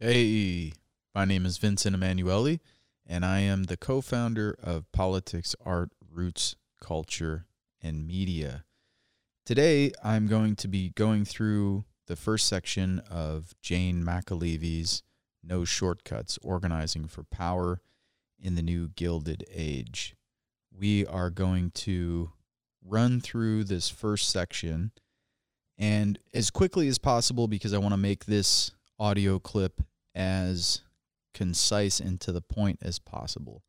Hey, my name is Vincent Emanuele, and I am the co founder of Politics, Art, Roots, Culture, and Media. Today, I'm going to be going through the first section of Jane McAlevey's No Shortcuts Organizing for Power in the New Gilded Age. We are going to run through this first section and as quickly as possible because I want to make this audio clip as concise and to the point as possible.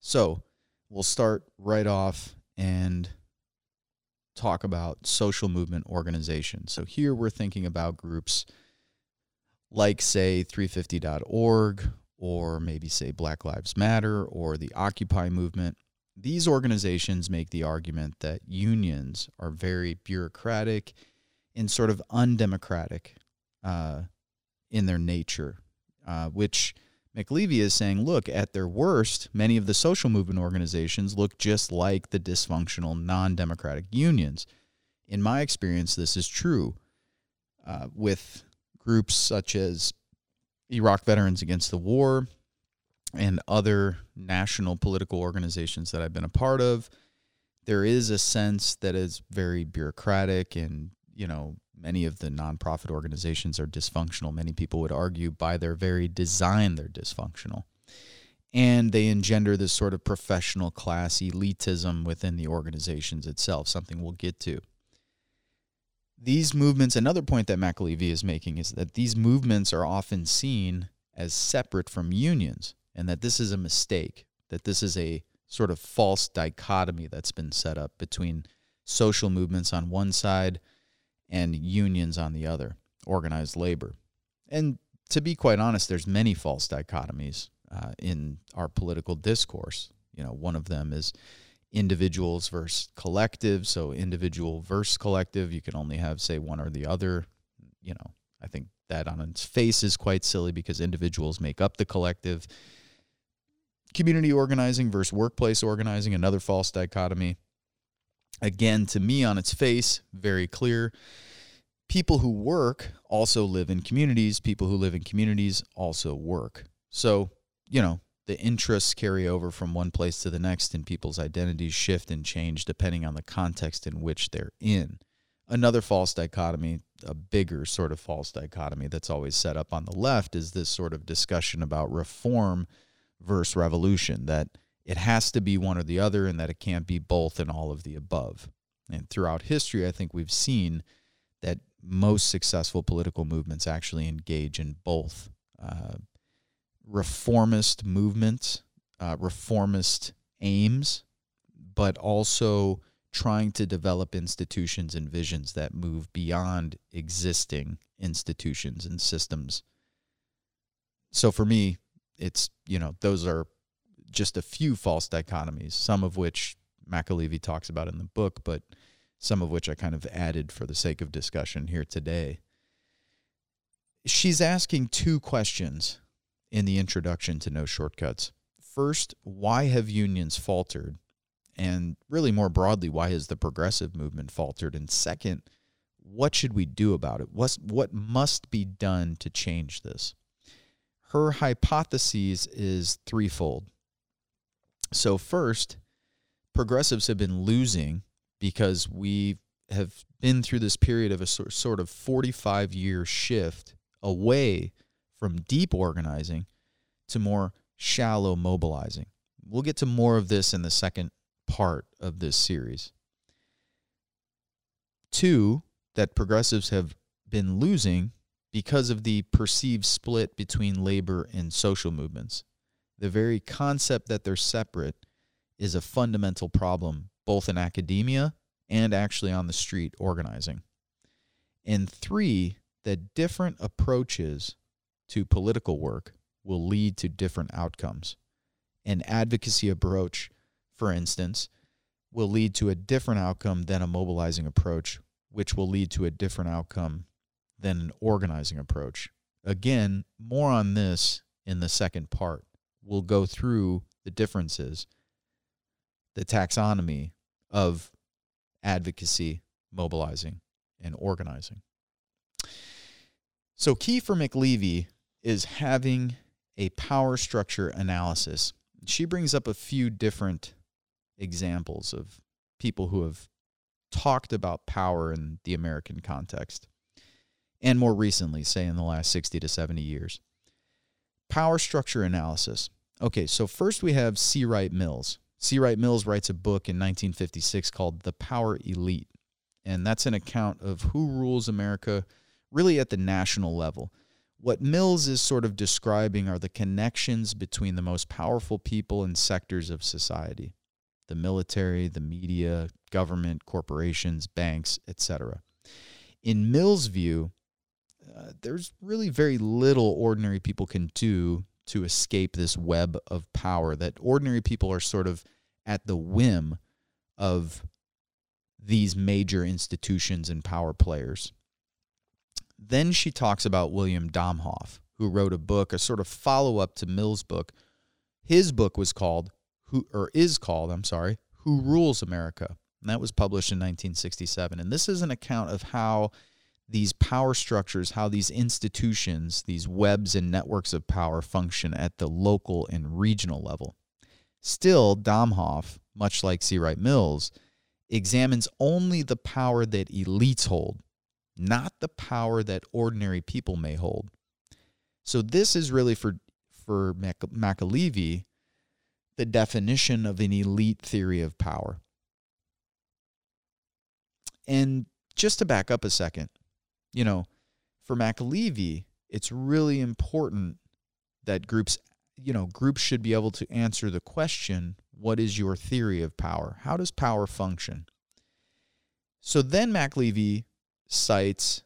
So, we'll start right off and talk about social movement organizations. So, here we're thinking about groups like, say, 350.org, or maybe, say, Black Lives Matter, or the Occupy movement. These organizations make the argument that unions are very bureaucratic and sort of undemocratic uh, in their nature, uh, which McAlevey is saying, look, at their worst, many of the social movement organizations look just like the dysfunctional, non democratic unions. In my experience, this is true uh, with groups such as Iraq Veterans Against the War and other national political organizations that I've been a part of. There is a sense that is very bureaucratic and you know, many of the nonprofit organizations are dysfunctional. Many people would argue by their very design they're dysfunctional. And they engender this sort of professional class elitism within the organizations itself, something we'll get to. These movements, another point that McAlevey is making is that these movements are often seen as separate from unions, and that this is a mistake, that this is a sort of false dichotomy that's been set up between social movements on one side and unions on the other, organized labor. And to be quite honest, there's many false dichotomies uh, in our political discourse. You know, one of them is individuals versus collective. So individual versus collective, you can only have say one or the other. You know, I think that on its face is quite silly because individuals make up the collective. Community organizing versus workplace organizing, another false dichotomy. Again, to me, on its face, very clear. People who work also live in communities. People who live in communities also work. So, you know, the interests carry over from one place to the next, and people's identities shift and change depending on the context in which they're in. Another false dichotomy, a bigger sort of false dichotomy that's always set up on the left, is this sort of discussion about reform versus revolution, that it has to be one or the other and that it can't be both and all of the above. And throughout history, I think we've seen that most successful political movements actually engage in both uh, reformist movements, uh, reformist aims, but also trying to develop institutions and visions that move beyond existing institutions and systems. So for me, it's, you know, those are just a few false dichotomies, some of which McAlevey talks about in the book, but some of which I kind of added for the sake of discussion here today. She's asking two questions in the introduction to No Shortcuts. First, why have unions faltered? And really, more broadly, why has the progressive movement faltered? And second, what should we do about it? What's, what must be done to change this? Her hypothesis is threefold. So, first, progressives have been losing because we have been through this period of a sort of 45 year shift away from deep organizing to more shallow mobilizing. We'll get to more of this in the second part of this series. Two, that progressives have been losing because of the perceived split between labor and social movements. The very concept that they're separate is a fundamental problem, both in academia and actually on the street organizing. And three, that different approaches to political work will lead to different outcomes. An advocacy approach, for instance, will lead to a different outcome than a mobilizing approach, which will lead to a different outcome than an organizing approach. Again, more on this in the second part we'll go through the differences, the taxonomy of advocacy, mobilizing, and organizing. So, key for McAlevey is having a power structure analysis. She brings up a few different examples of people who have talked about power in the American context, and more recently, say in the last 60 to 70 years. Power structure analysis. Okay, so first we have C. Wright Mills. C. Wright Mills writes a book in 1956 called The Power Elite, and that's an account of who rules America really at the national level. What Mills is sort of describing are the connections between the most powerful people and sectors of society the military, the media, government, corporations, banks, etc. In Mill's view, uh, there's really very little ordinary people can do to escape this web of power, that ordinary people are sort of at the whim of these major institutions and power players. Then she talks about William Domhoff, who wrote a book, a sort of follow up to Mill's book. His book was called, who or is called, I'm sorry, Who Rules America. And that was published in 1967. And this is an account of how these power structures, how these institutions, these webs and networks of power function at the local and regional level. Still, Domhoff, much like C. Wright Mills, examines only the power that elites hold, not the power that ordinary people may hold. So this is really for for Mac- McAlevey the definition of an elite theory of power. And just to back up a second, you know, for McAlevey, it's really important that groups, you know, groups should be able to answer the question, what is your theory of power? How does power function? So then McAlevey cites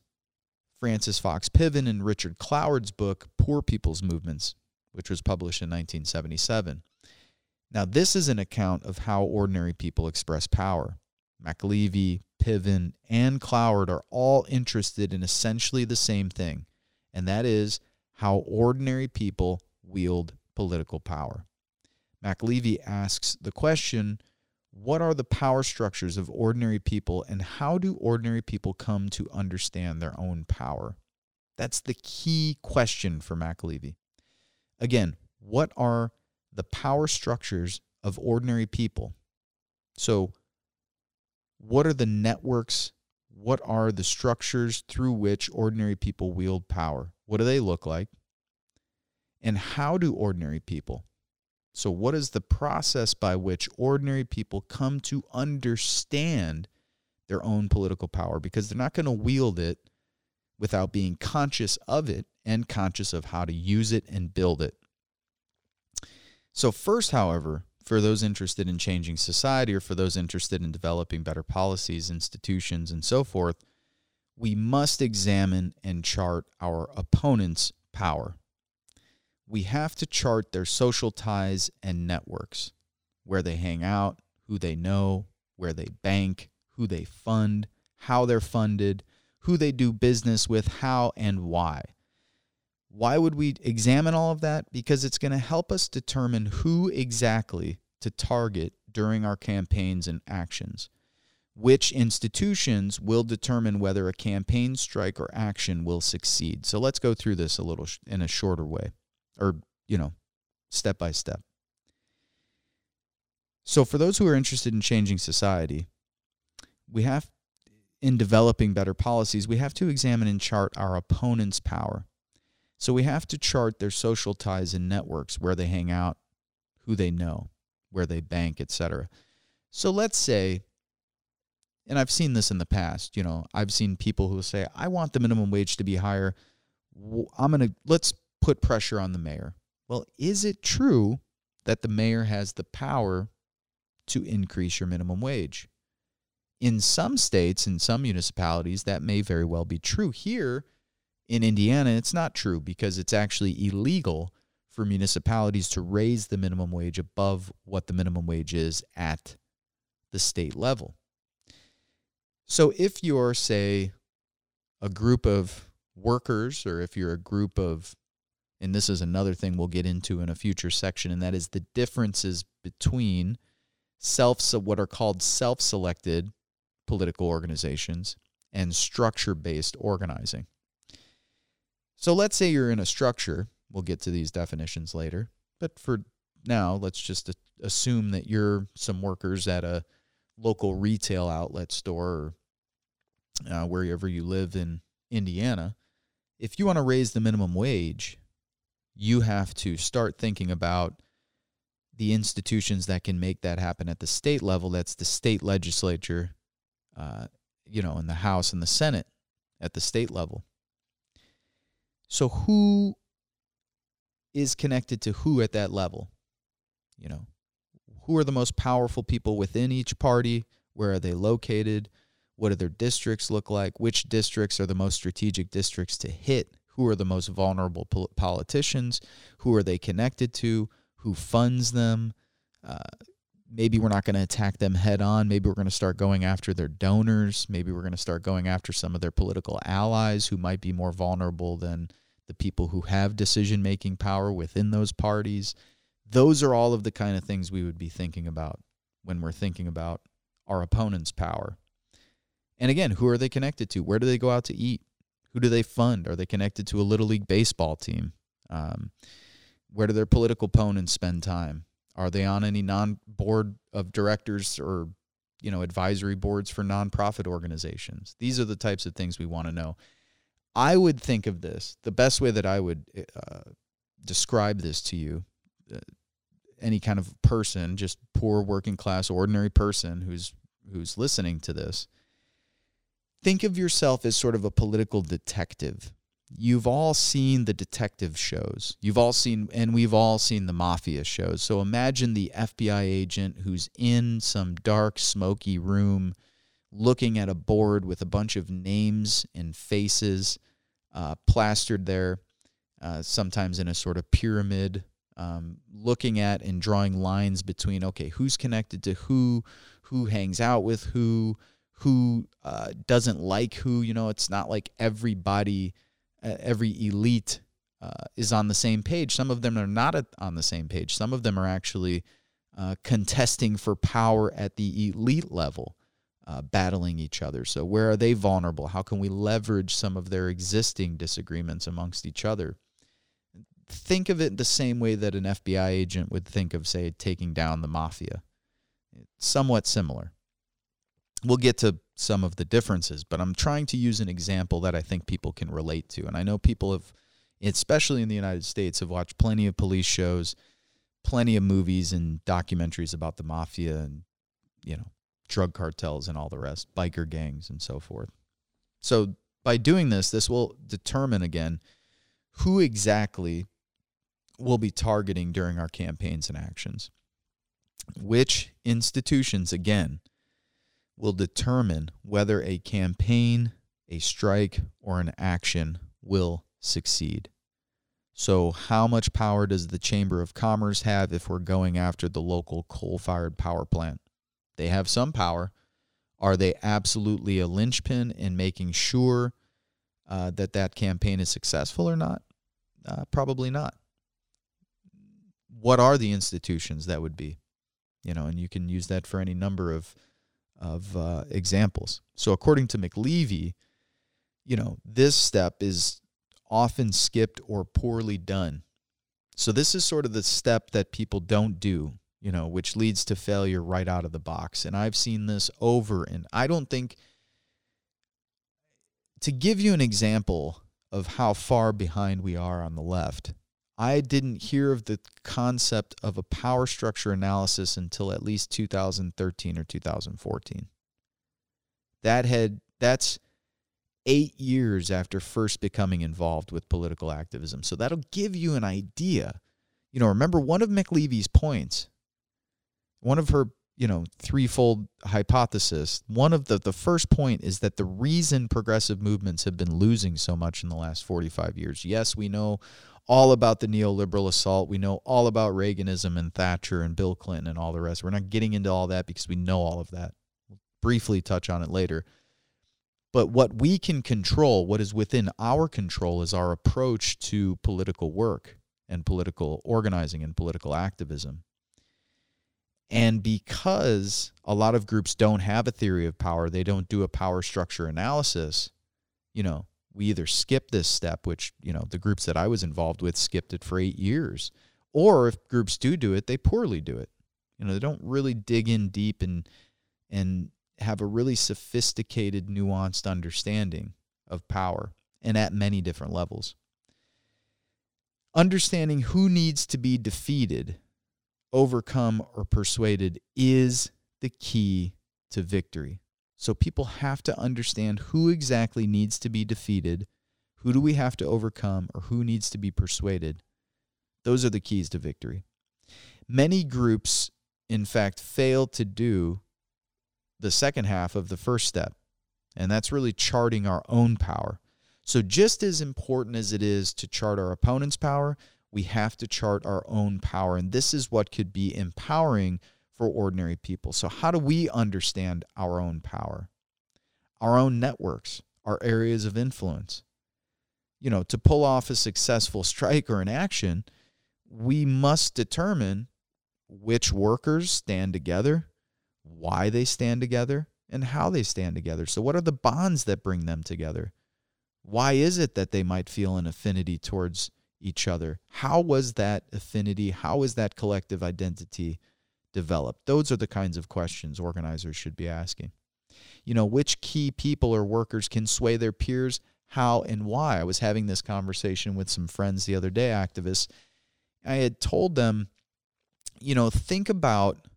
Frances Fox Piven and Richard Cloward's book, Poor People's Movements, which was published in 1977. Now, this is an account of how ordinary people express power. McAlevey, Piven, and Cloward are all interested in essentially the same thing, and that is how ordinary people wield political power. McAlevey asks the question what are the power structures of ordinary people, and how do ordinary people come to understand their own power? That's the key question for McAlevey. Again, what are the power structures of ordinary people? So, what are the networks? What are the structures through which ordinary people wield power? What do they look like? And how do ordinary people? So, what is the process by which ordinary people come to understand their own political power? Because they're not going to wield it without being conscious of it and conscious of how to use it and build it. So, first, however, for those interested in changing society or for those interested in developing better policies, institutions, and so forth, we must examine and chart our opponent's power. We have to chart their social ties and networks, where they hang out, who they know, where they bank, who they fund, how they're funded, who they do business with, how and why. Why would we examine all of that? Because it's going to help us determine who exactly to target during our campaigns and actions. Which institutions will determine whether a campaign strike or action will succeed. So let's go through this a little sh- in a shorter way, or, you know, step by step. So, for those who are interested in changing society, we have, in developing better policies, we have to examine and chart our opponent's power. So, we have to chart their social ties and networks, where they hang out, who they know where they bank, etc. So let's say, and I've seen this in the past, you know, I've seen people who say, I want the minimum wage to be higher. I'm going to, let's put pressure on the mayor. Well, is it true that the mayor has the power to increase your minimum wage? In some states, in some municipalities, that may very well be true. Here in Indiana, it's not true because it's actually illegal for municipalities to raise the minimum wage above what the minimum wage is at the state level. So if you're, say, a group of workers, or if you're a group of, and this is another thing we'll get into in a future section, and that is the differences between self what are called self-selected political organizations and structure-based organizing. So let's say you're in a structure. We'll get to these definitions later. But for now, let's just assume that you're some workers at a local retail outlet store or uh, wherever you live in Indiana. If you want to raise the minimum wage, you have to start thinking about the institutions that can make that happen at the state level. That's the state legislature, uh, you know, in the House and the Senate at the state level. So who is connected to who at that level? You know, who are the most powerful people within each party? Where are they located? What do their districts look like? Which districts are the most strategic districts to hit? Who are the most vulnerable politicians? Who are they connected to? Who funds them? Uh, maybe we're not going to attack them head on. Maybe we're going to start going after their donors. Maybe we're going to start going after some of their political allies who might be more vulnerable than the people who have decision making power within those parties. Those are all of the kind of things we would be thinking about when we're thinking about our opponent's power. And again, who are they connected to? Where do they go out to eat? Who do they fund? Are they connected to a little league baseball team? Um, where do their political opponents spend time? Are they on any non board of directors or you know advisory boards for nonprofit organizations? These are the types of things we want to know. I would think of this the best way that I would uh, describe this to you. Uh, any kind of person, just poor working class, ordinary person who's who's listening to this, think of yourself as sort of a political detective. You've all seen the detective shows. You've all seen, and we've all seen the mafia shows. So imagine the FBI agent who's in some dark, smoky room looking at a board with a bunch of names and faces uh, plastered there, uh, sometimes in a sort of pyramid, um, looking at and drawing lines between okay, who's connected to who, who hangs out with who, who uh, doesn't like who. You know, it's not like everybody, uh, every elite uh, is on the same page. Some of them are not on the same page. Some of them are actually uh, contesting for power at the elite level uh, battling each other. So, where are they vulnerable? How can we leverage some of their existing disagreements amongst each other? Think of it the same way that an FBI agent would think of, say, taking down the mafia. It's somewhat similar. We'll get to some of the differences, but I'm trying to use an example that I think people can relate to. And I know people have, especially in the United States, have watched plenty of police shows, plenty of movies and documentaries about the mafia and, you know, drug cartels and all the rest, biker gangs and so forth. So by doing this, this will determine again who exactly we'll be targeting during our campaigns and actions. Which institutions, again, will determine whether a campaign, a strike, or an action will succeed. So, how much power does the Chamber of Commerce have if we're going after the local coal fired power plant? They have some power. Are they absolutely a linchpin in making sure uh, that that campaign is successful or not? Uh, probably not. What are the institutions that would be? You know, and you can use that for any number of of uh, examples. So, according to McAlevey, you know, this step is often skipped or poorly done. So, this is sort of the step that people don't do you know, which leads to failure right out of the box. And I've seen this over and I don't think to give you an example of how far behind we are on the left, I didn't hear of the concept of a power structure analysis until at least 2013 or 2014. That had that's 8 years after first becoming involved with political activism. So that'll give you an idea. You know, remember one of McAlevey's points one of her you know threefold hypothesis. One of the the first point is that the reason progressive movements have been losing so much in the last 45 years. Yes we know all about the neoliberal assault. We know all about reaganism and thatcher and bill clinton and all the rest. We're not getting into all that because we know all of that. We'll briefly touch on it later. But what we can control what is within our control is our approach to political work and political organizing and political activism and because a lot of groups don't have a theory of power, they don't do a power structure analysis, you know, we either skip this step, which, you know, the groups that I was involved with skipped it for eight years, or if groups do do it, they poorly do it. You know, they don't really dig in deep and and have a really sophisticated, nuanced understanding of power and at many different levels. Understanding who needs to be defeated, overcome, or persuaded is the key to victory. So people have to understand who exactly needs to be defeated, who do we have to overcome, or who needs to be persuaded. Those are the keys to victory. Many groups, in fact, fail to do the second half of the first step, and that's really charting our own power. So, just as important as it is to chart our opponent's power, we have to chart our own power. And this is what could be empowering for ordinary people. So, how do we understand our own power, our own networks, our areas of influence? You know, to pull off a successful strike or an action, we must determine which workers stand together, why they stand together, and how they stand together. So, what are the bonds that bring them together? Why is it that they might feel an affinity towards each other? How was that affinity? How is that collective identity developed? Those are the kinds of questions organizers should be asking. You know, which key people or workers can sway their peers? How and why? I was having this conversation with some friends the other day, activists. I had told them, you know, think about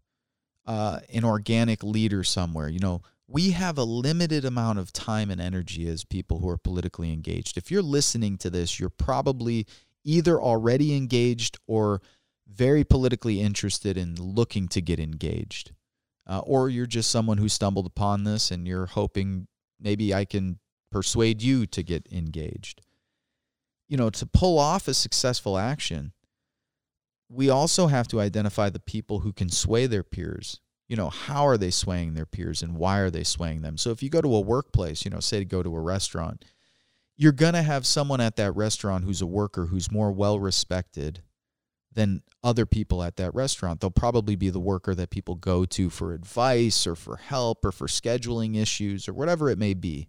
uh, an organic leader somewhere. You know, we have a limited amount of time and energy as people who are politically engaged. If you're listening to this, you're probably either already engaged or very politically interested in looking to get engaged. Uh, or you're just someone who stumbled upon this and you're hoping maybe I can persuade you to get engaged. You know, to pull off a successful action, we also have to identify the people who can sway their peers. You know, how are they swaying their peers and why are they swaying them? So if you go to a workplace, you know, say to go to a restaurant, you're going to have someone at that restaurant who's a worker who's more well respected than other people at that restaurant. They'll probably be the worker that people go to for advice or for help or for scheduling issues or whatever it may be.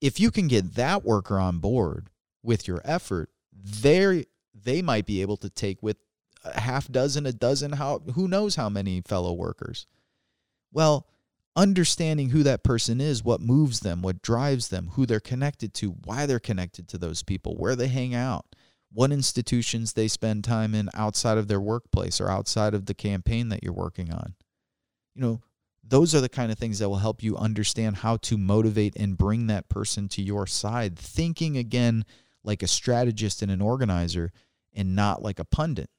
If you can get that worker on board with your effort, they they might be able to take with a half dozen, a dozen, how who knows how many fellow workers. Well, understanding who that person is, what moves them, what drives them, who they're connected to, why they're connected to those people, where they hang out, what institutions they spend time in outside of their workplace or outside of the campaign that you're working on. You know, those are the kind of things that will help you understand how to motivate and bring that person to your side, thinking again like a strategist and an organizer and not like a pundit.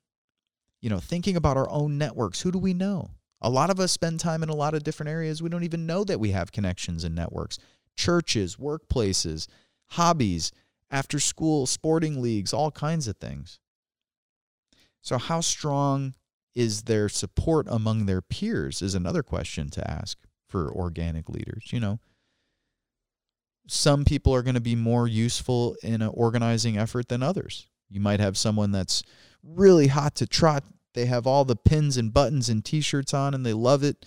You know, thinking about our own networks. Who do we know? A lot of us spend time in a lot of different areas. We don't even know that we have connections and networks. Churches, workplaces, hobbies, after school, sporting leagues, all kinds of things. So, how strong is their support among their peers is another question to ask for organic leaders. You know, some people are going to be more useful in an organizing effort than others. You might have someone that's really hot to trot. They have all the pins and buttons and t-shirts on and they love it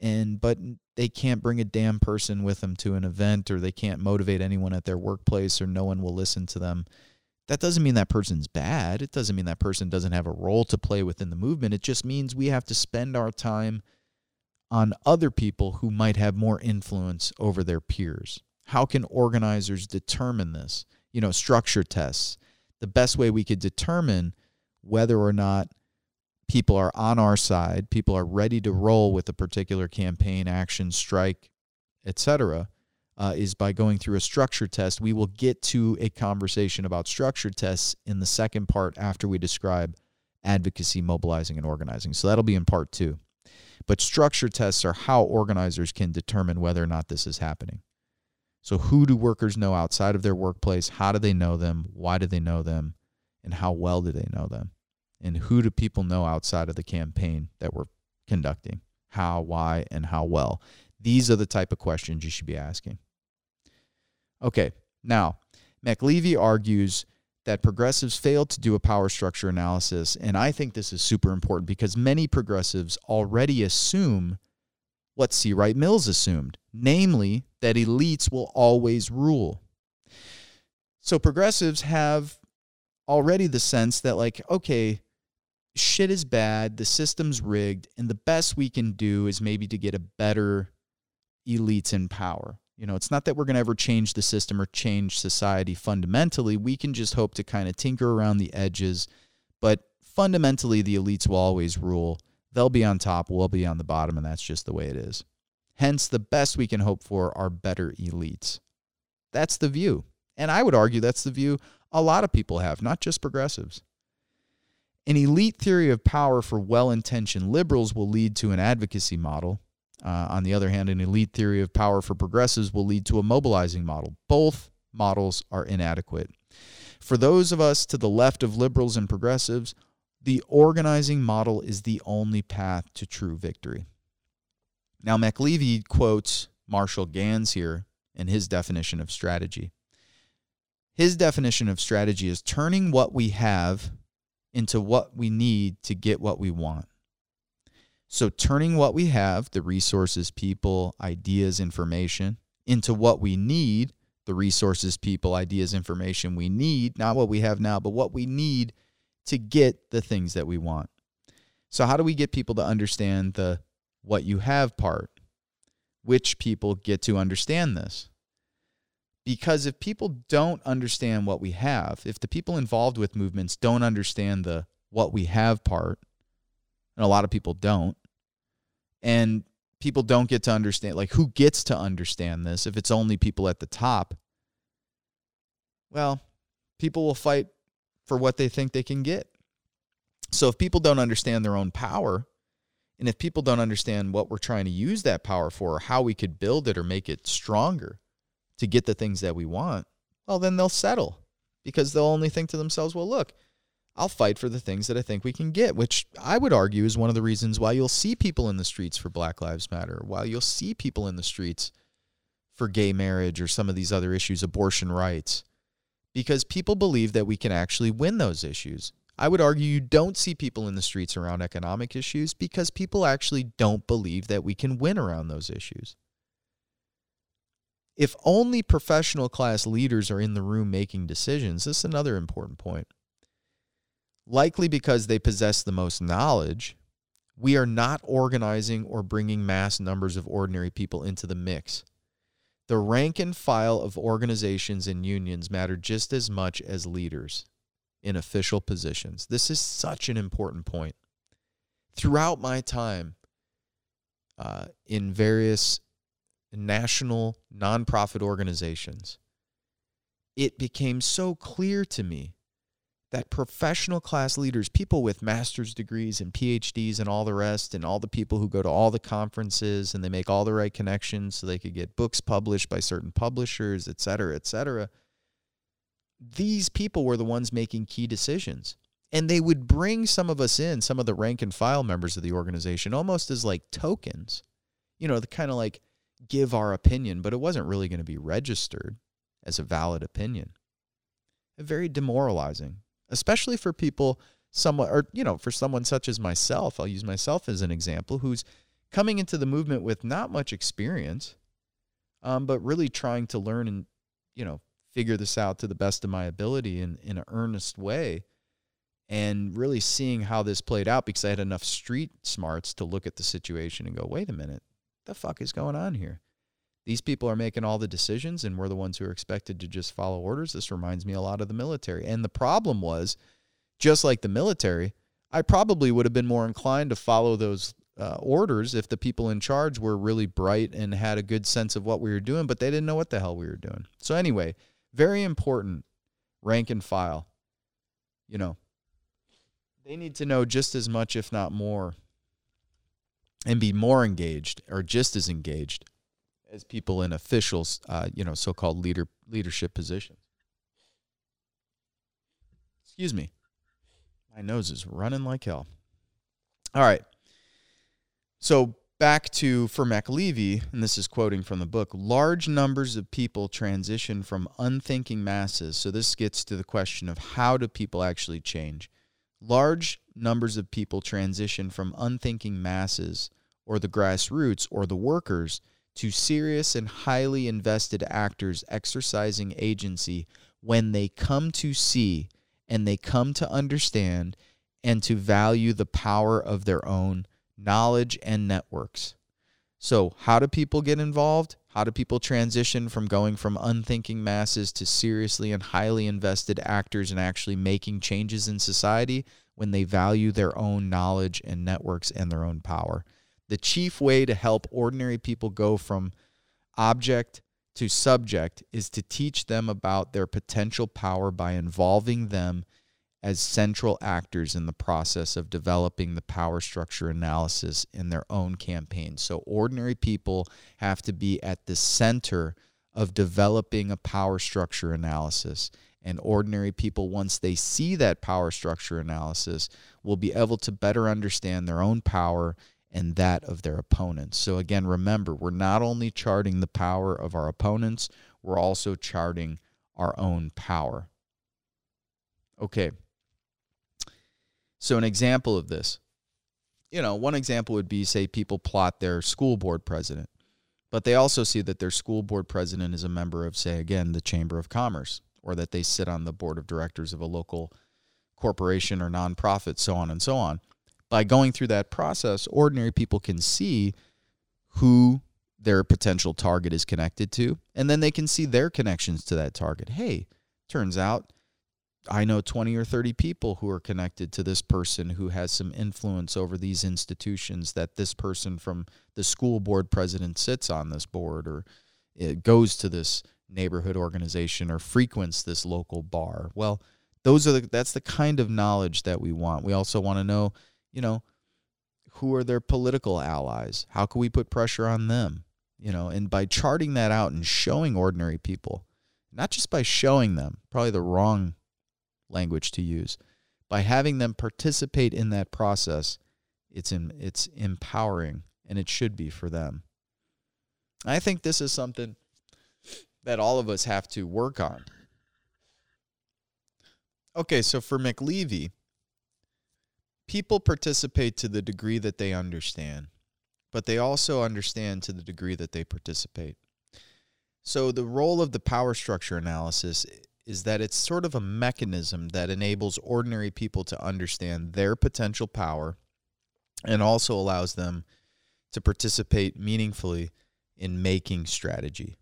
and but they can't bring a damn person with them to an event or they can't motivate anyone at their workplace or no one will listen to them. That doesn't mean that person's bad. It doesn't mean that person doesn't have a role to play within the movement. It just means we have to spend our time on other people who might have more influence over their peers. How can organizers determine this? You know, structure tests. The best way we could determine whether or not people are on our side, people are ready to roll with a particular campaign, action, strike, etc., uh, is by going through a structure test. We will get to a conversation about structure tests in the second part after we describe advocacy, mobilizing, and organizing. So that'll be in part two. But structure tests are how organizers can determine whether or not this is happening. So, who do workers know outside of their workplace? How do they know them? Why do they know them? And how well do they know them? And who do people know outside of the campaign that we're conducting? How, why, and how well? These are the type of questions you should be asking. Okay, now, McAlevey argues that progressives failed to do a power structure analysis. And I think this is super important because many progressives already assume what C. Wright Mills assumed, namely that elites will always rule. So progressives have already the sense that, like, okay, shit is bad, the system's rigged, and the best we can do is maybe to get a better elites in power. You know, it's not that we're going to ever change the system or change society fundamentally. We can just hope to kind of tinker around the edges. But fundamentally, the elites will always rule. They'll be on top, we'll be on the bottom, and that's just the way it is. Hence, the best we can hope for are better elites. That's the view. And I would argue that's the view a lot of people have, not just progressives. An elite theory of power for well intentioned liberals will lead to an advocacy model. Uh, on the other hand, an elite theory of power for progressives will lead to a mobilizing model. Both models are inadequate. For those of us to the left of liberals and progressives, the organizing model is the only path to true victory. Now, McAlevey quotes Marshall Ganz here in his definition of strategy. His definition of strategy is turning what we have into what we need to get what we want. So, turning what we have, the resources, people, ideas, information, into what we need, the resources, people, ideas, information we need, not what we have now, but what we need to get the things that we want. So, how do we get people to understand the what you have part? Which people get to understand this? Because if people don't understand what we have, if the people involved with movements don't understand the what we have part, and a lot of people don't, and people don't get to understand, like who gets to understand this if it's only people at the top, well, people will fight for what they think they can get. So if people don't understand their own power, and if people don't understand what we're trying to use that power for, or how we could build it or make it stronger, to get the things that we want, well, then they'll settle because they'll only think to themselves, well, look, I'll fight for the things that I think we can get, which I would argue is one of the reasons why you'll see people in the streets for Black Lives Matter, why you'll see people in the streets for gay marriage or some of these other issues, abortion rights, because people believe that we can actually win those issues. I would argue you don't see people in the streets around economic issues because people actually don't believe that we can win around those issues if only professional class leaders are in the room making decisions, this is another important point. Likely because they possess the most knowledge, we are not organizing or bringing mass numbers of ordinary people into the mix. The rank and file of organizations and unions matter just as much as leaders in official positions. This is such an important point. Throughout my time uh, in various national nonprofit organizations, it became so clear to me that professional class leaders, people with master's degrees and PhDs and all the rest, and all the people who go to all the conferences and they make all the right connections so they could get books published by certain publishers, et cetera, et cetera. These people were the ones making key decisions. And they would bring some of us in, some of the rank and file members of the organization, almost as like tokens. You know, the kind of like, give our opinion, but it wasn't really going to be registered as a valid opinion. Very demoralizing, especially for people somewhat or you know, for someone such as myself. I'll use myself as an example who's coming into the movement with not much experience, um, but really trying to learn and you know figure this out to the best of my ability in in an earnest way and really seeing how this played out because I had enough street smarts to look at the situation and go, wait a minute, the fuck is going on here? These people are making all the decisions, and we're the ones who are expected to just follow orders. This reminds me a lot of the military. And the problem was, just like the military, I probably would have been more inclined to follow those uh, orders if the people in charge were really bright and had a good sense of what we were doing, but they didn't know what the hell we were doing. So, anyway, very important rank and file. You know, they need to know just as much, if not more, and be more engaged or just as engaged as people in officials, uh, you know, so-called leader leadership positions. Excuse me, my nose is running like hell. All right, so back to for McAlevey, and this is quoting from the book. Large numbers of people transition from unthinking masses. So this gets to the question of how do people actually change? Large numbers of people transition from unthinking masses or the grassroots or the workers to serious and highly invested actors exercising agency when they come to see and they come to understand and to value the power of their own knowledge and networks. So, how do people get involved? How do people transition from going from unthinking masses to seriously and highly invested actors and actually making changes in society when they value their own knowledge and networks and their own power? The chief way to help ordinary people go from object to subject is to teach them about their potential power by involving them as central actors in the process of developing the power structure analysis in their own campaigns. So, ordinary people have to be at the center of developing a power structure analysis. And ordinary people, once they see that power structure analysis, will be able to better understand their own power and that of their opponents. So, again, remember, we're not only charting the power of our opponents, we're also charting our own power. Okay, so, an example of this, you know, one example would be say people plot their school board president, but they also see that their school board president is a member of, say, again, the Chamber of Commerce, or that they sit on the board of directors of a local corporation or nonprofit, so on and so on. By going through that process, ordinary people can see who their potential target is connected to, and then they can see their connections to that target. Hey, turns out I know 20 or 30 people who are connected to this person who has some influence over these institutions that this person from the school board president sits on this board or it goes to this neighborhood organization or frequents this local bar. Well, those are the that's the kind of knowledge that we want. We also want to know, you know, who are their political allies? How can we put pressure on them? You know, and by charting that out and showing ordinary people, not just by showing them, probably the wrong language to use. By having them participate in that process, it's in, it's empowering and it should be for them. I think this is something that all of us have to work on. Okay, so for McAlevey, people participate to the degree that they understand, but they also understand to the degree that they participate. So the role of the power structure analysis is that it's sort of a mechanism that enables ordinary people to understand their potential power and also allows them to participate meaningfully in making strategy.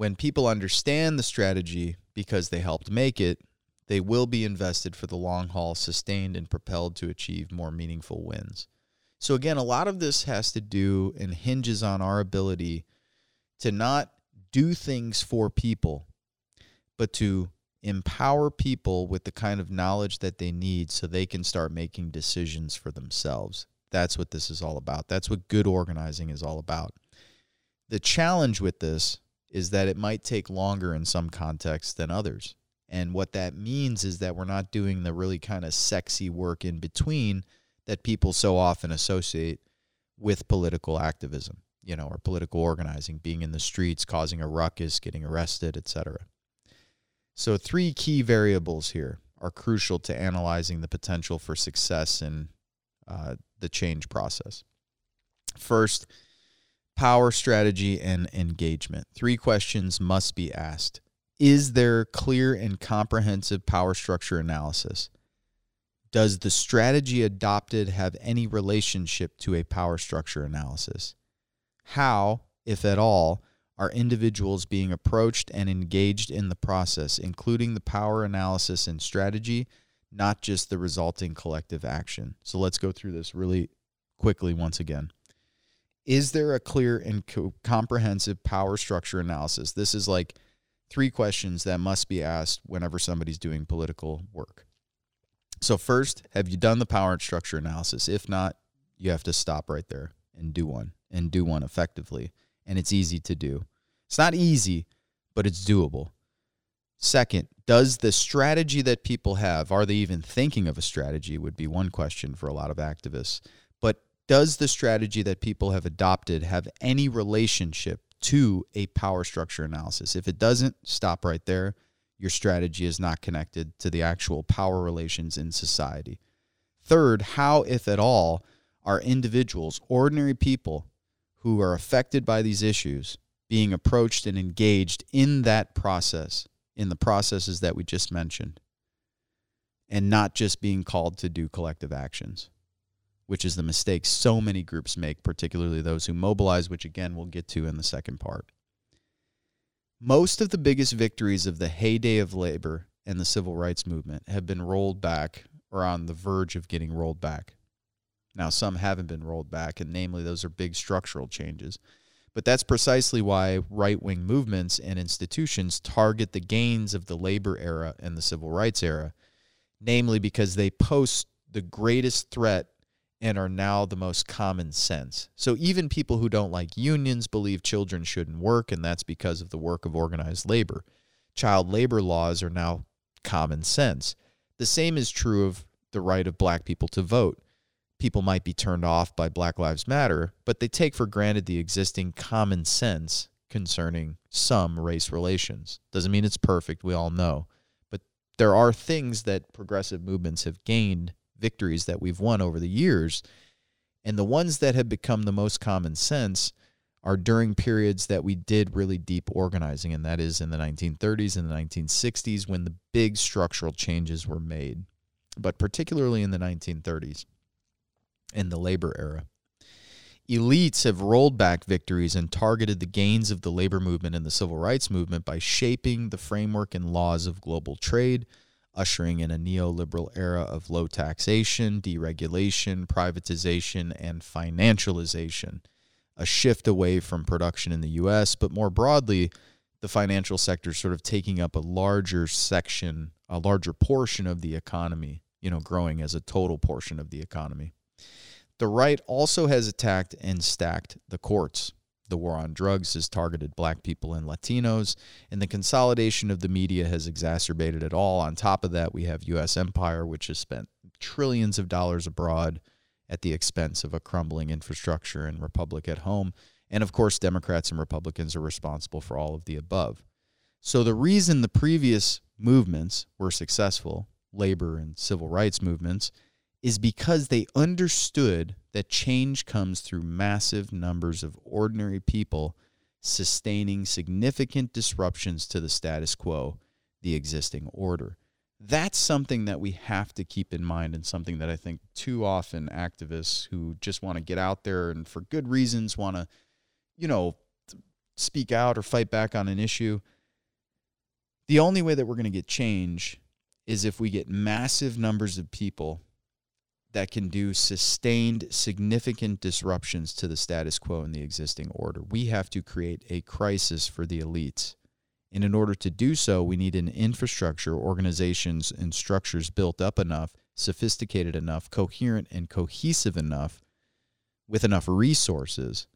When people understand the strategy because they helped make it, they will be invested for the long haul, sustained, and propelled to achieve more meaningful wins. So, again, a lot of this has to do and hinges on our ability to not do things for people but to empower people with the kind of knowledge that they need so they can start making decisions for themselves. That's what this is all about. That's what good organizing is all about. The challenge with this is that it might take longer in some contexts than others. And what that means is that we're not doing the really kind of sexy work in between that people so often associate with political activism, you know, or political organizing, being in the streets, causing a ruckus, getting arrested, etc. So, three key variables here are crucial to analyzing the potential for success in uh, the change process. First, power strategy and engagement. Three questions must be asked Is there clear and comprehensive power structure analysis? Does the strategy adopted have any relationship to a power structure analysis? How, if at all, are individuals being approached and engaged in the process, including the power analysis and strategy, not just the resulting collective action. So let's go through this really quickly once again. Is there a clear and co- comprehensive power structure analysis? This is like three questions that must be asked whenever somebody's doing political work. So, first, have you done the power structure analysis? If not, you have to stop right there and do one and do one effectively. And it's easy to do. It's not easy, but it's doable. Second, does the strategy that people have, are they even thinking of a strategy? Would be one question for a lot of activists. But does the strategy that people have adopted have any relationship to a power structure analysis? If it doesn't, stop right there. Your strategy is not connected to the actual power relations in society. Third, how, if at all, are individuals, ordinary people who are affected by these issues, being approached and engaged in that process in the processes that we just mentioned and not just being called to do collective actions, which is the mistake so many groups make, particularly those who mobilize, which again we'll get to in the second part. Most of the biggest victories of the heyday of labor and the civil rights movement have been rolled back or on the verge of getting rolled back. Now, some haven't been rolled back, and namely, those are big structural changes. But that's precisely why right wing movements and institutions target the gains of the labor era and the civil rights era, namely because they pose the greatest threat and are now the most common sense. So even people who don't like unions believe children shouldn't work, and that's because of the work of organized labor. Child labor laws are now common sense. The same is true of the right of black people to vote people might be turned off by Black Lives Matter, but they take for granted the existing common sense concerning some race relations. Doesn't mean it's perfect, we all know. But there are things that progressive movements have gained, victories that we've won over the years. And the ones that have become the most common sense are during periods that we did really deep organizing, and that is in the 1930s and the 1960s when the big structural changes were made, but particularly in the 1930s in the labor era. Elites have rolled back victories and targeted the gains of the labor movement and the civil rights movement by shaping the framework and laws of global trade, ushering in a neoliberal era of low taxation, deregulation, privatization, and financialization. A shift away from production in the US, but more broadly, the financial sector sort of taking up a larger section, a larger portion of the economy, you know, growing as a total portion of the economy. The right also has attacked and stacked the courts. The war on drugs has targeted black people and Latinos, and the consolidation of the media has exacerbated it all. On top of that, we have U.S. empire, which has spent trillions of dollars abroad at the expense of a crumbling infrastructure and republic at home. And of course, Democrats and Republicans are responsible for all of the above. So, the reason the previous movements were successful, labor and civil rights movements, is because they understood that change comes through massive numbers of ordinary people sustaining significant disruptions to the status quo, the existing order. That's something that we have to keep in mind, and something that I think too often activists who just want to get out there and for good reasons want to, you know, speak out or fight back on an issue. The only way that we're going to get change is if we get massive numbers of people that can do sustained, significant disruptions to the status quo and the existing order. We have to create a crisis for the elites. And in order to do so, we need an infrastructure, organizations, and structures built up enough, sophisticated enough, coherent and cohesive enough, with enough resources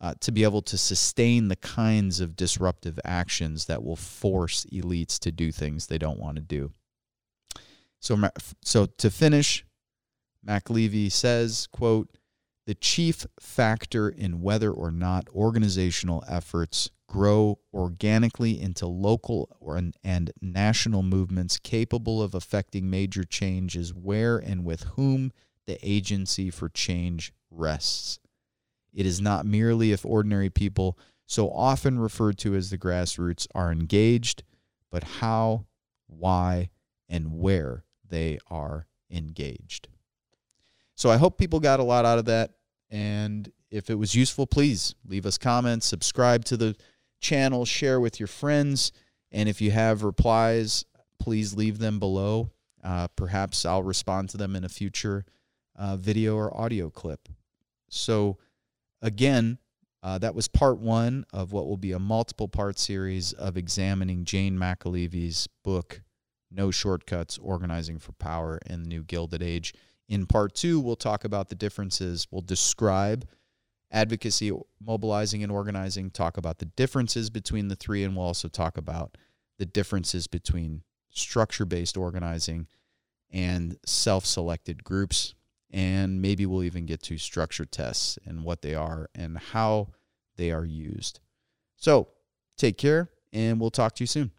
uh, to be able to sustain the kinds of disruptive actions that will force elites to do things they don't want to do. So, so to finish, McAlevey says, quote, the chief factor in whether or not organizational efforts grow organically into local or, and national movements capable of affecting major change is where and with whom the agency for change rests. It is not merely if ordinary people, so often referred to as the grassroots, are engaged, but how, why, and where they are engaged. So I hope people got a lot out of that. And if it was useful, please leave us comments, subscribe to the channel, share with your friends. And if you have replies, please leave them below. Uh, perhaps I'll respond to them in a future uh, video or audio clip. So, again, uh, that was part one of what will be a multiple part series of examining Jane McAlevey's book, No Shortcuts Organizing for Power in the New Gilded Age. In part two, we'll talk about the differences. We'll describe advocacy, mobilizing, and organizing, talk about the differences between the three, and we'll also talk about the differences between structure based organizing and self selected groups. And maybe we'll even get to structure tests and what they are and how they are used. So take care, and we'll talk to you soon.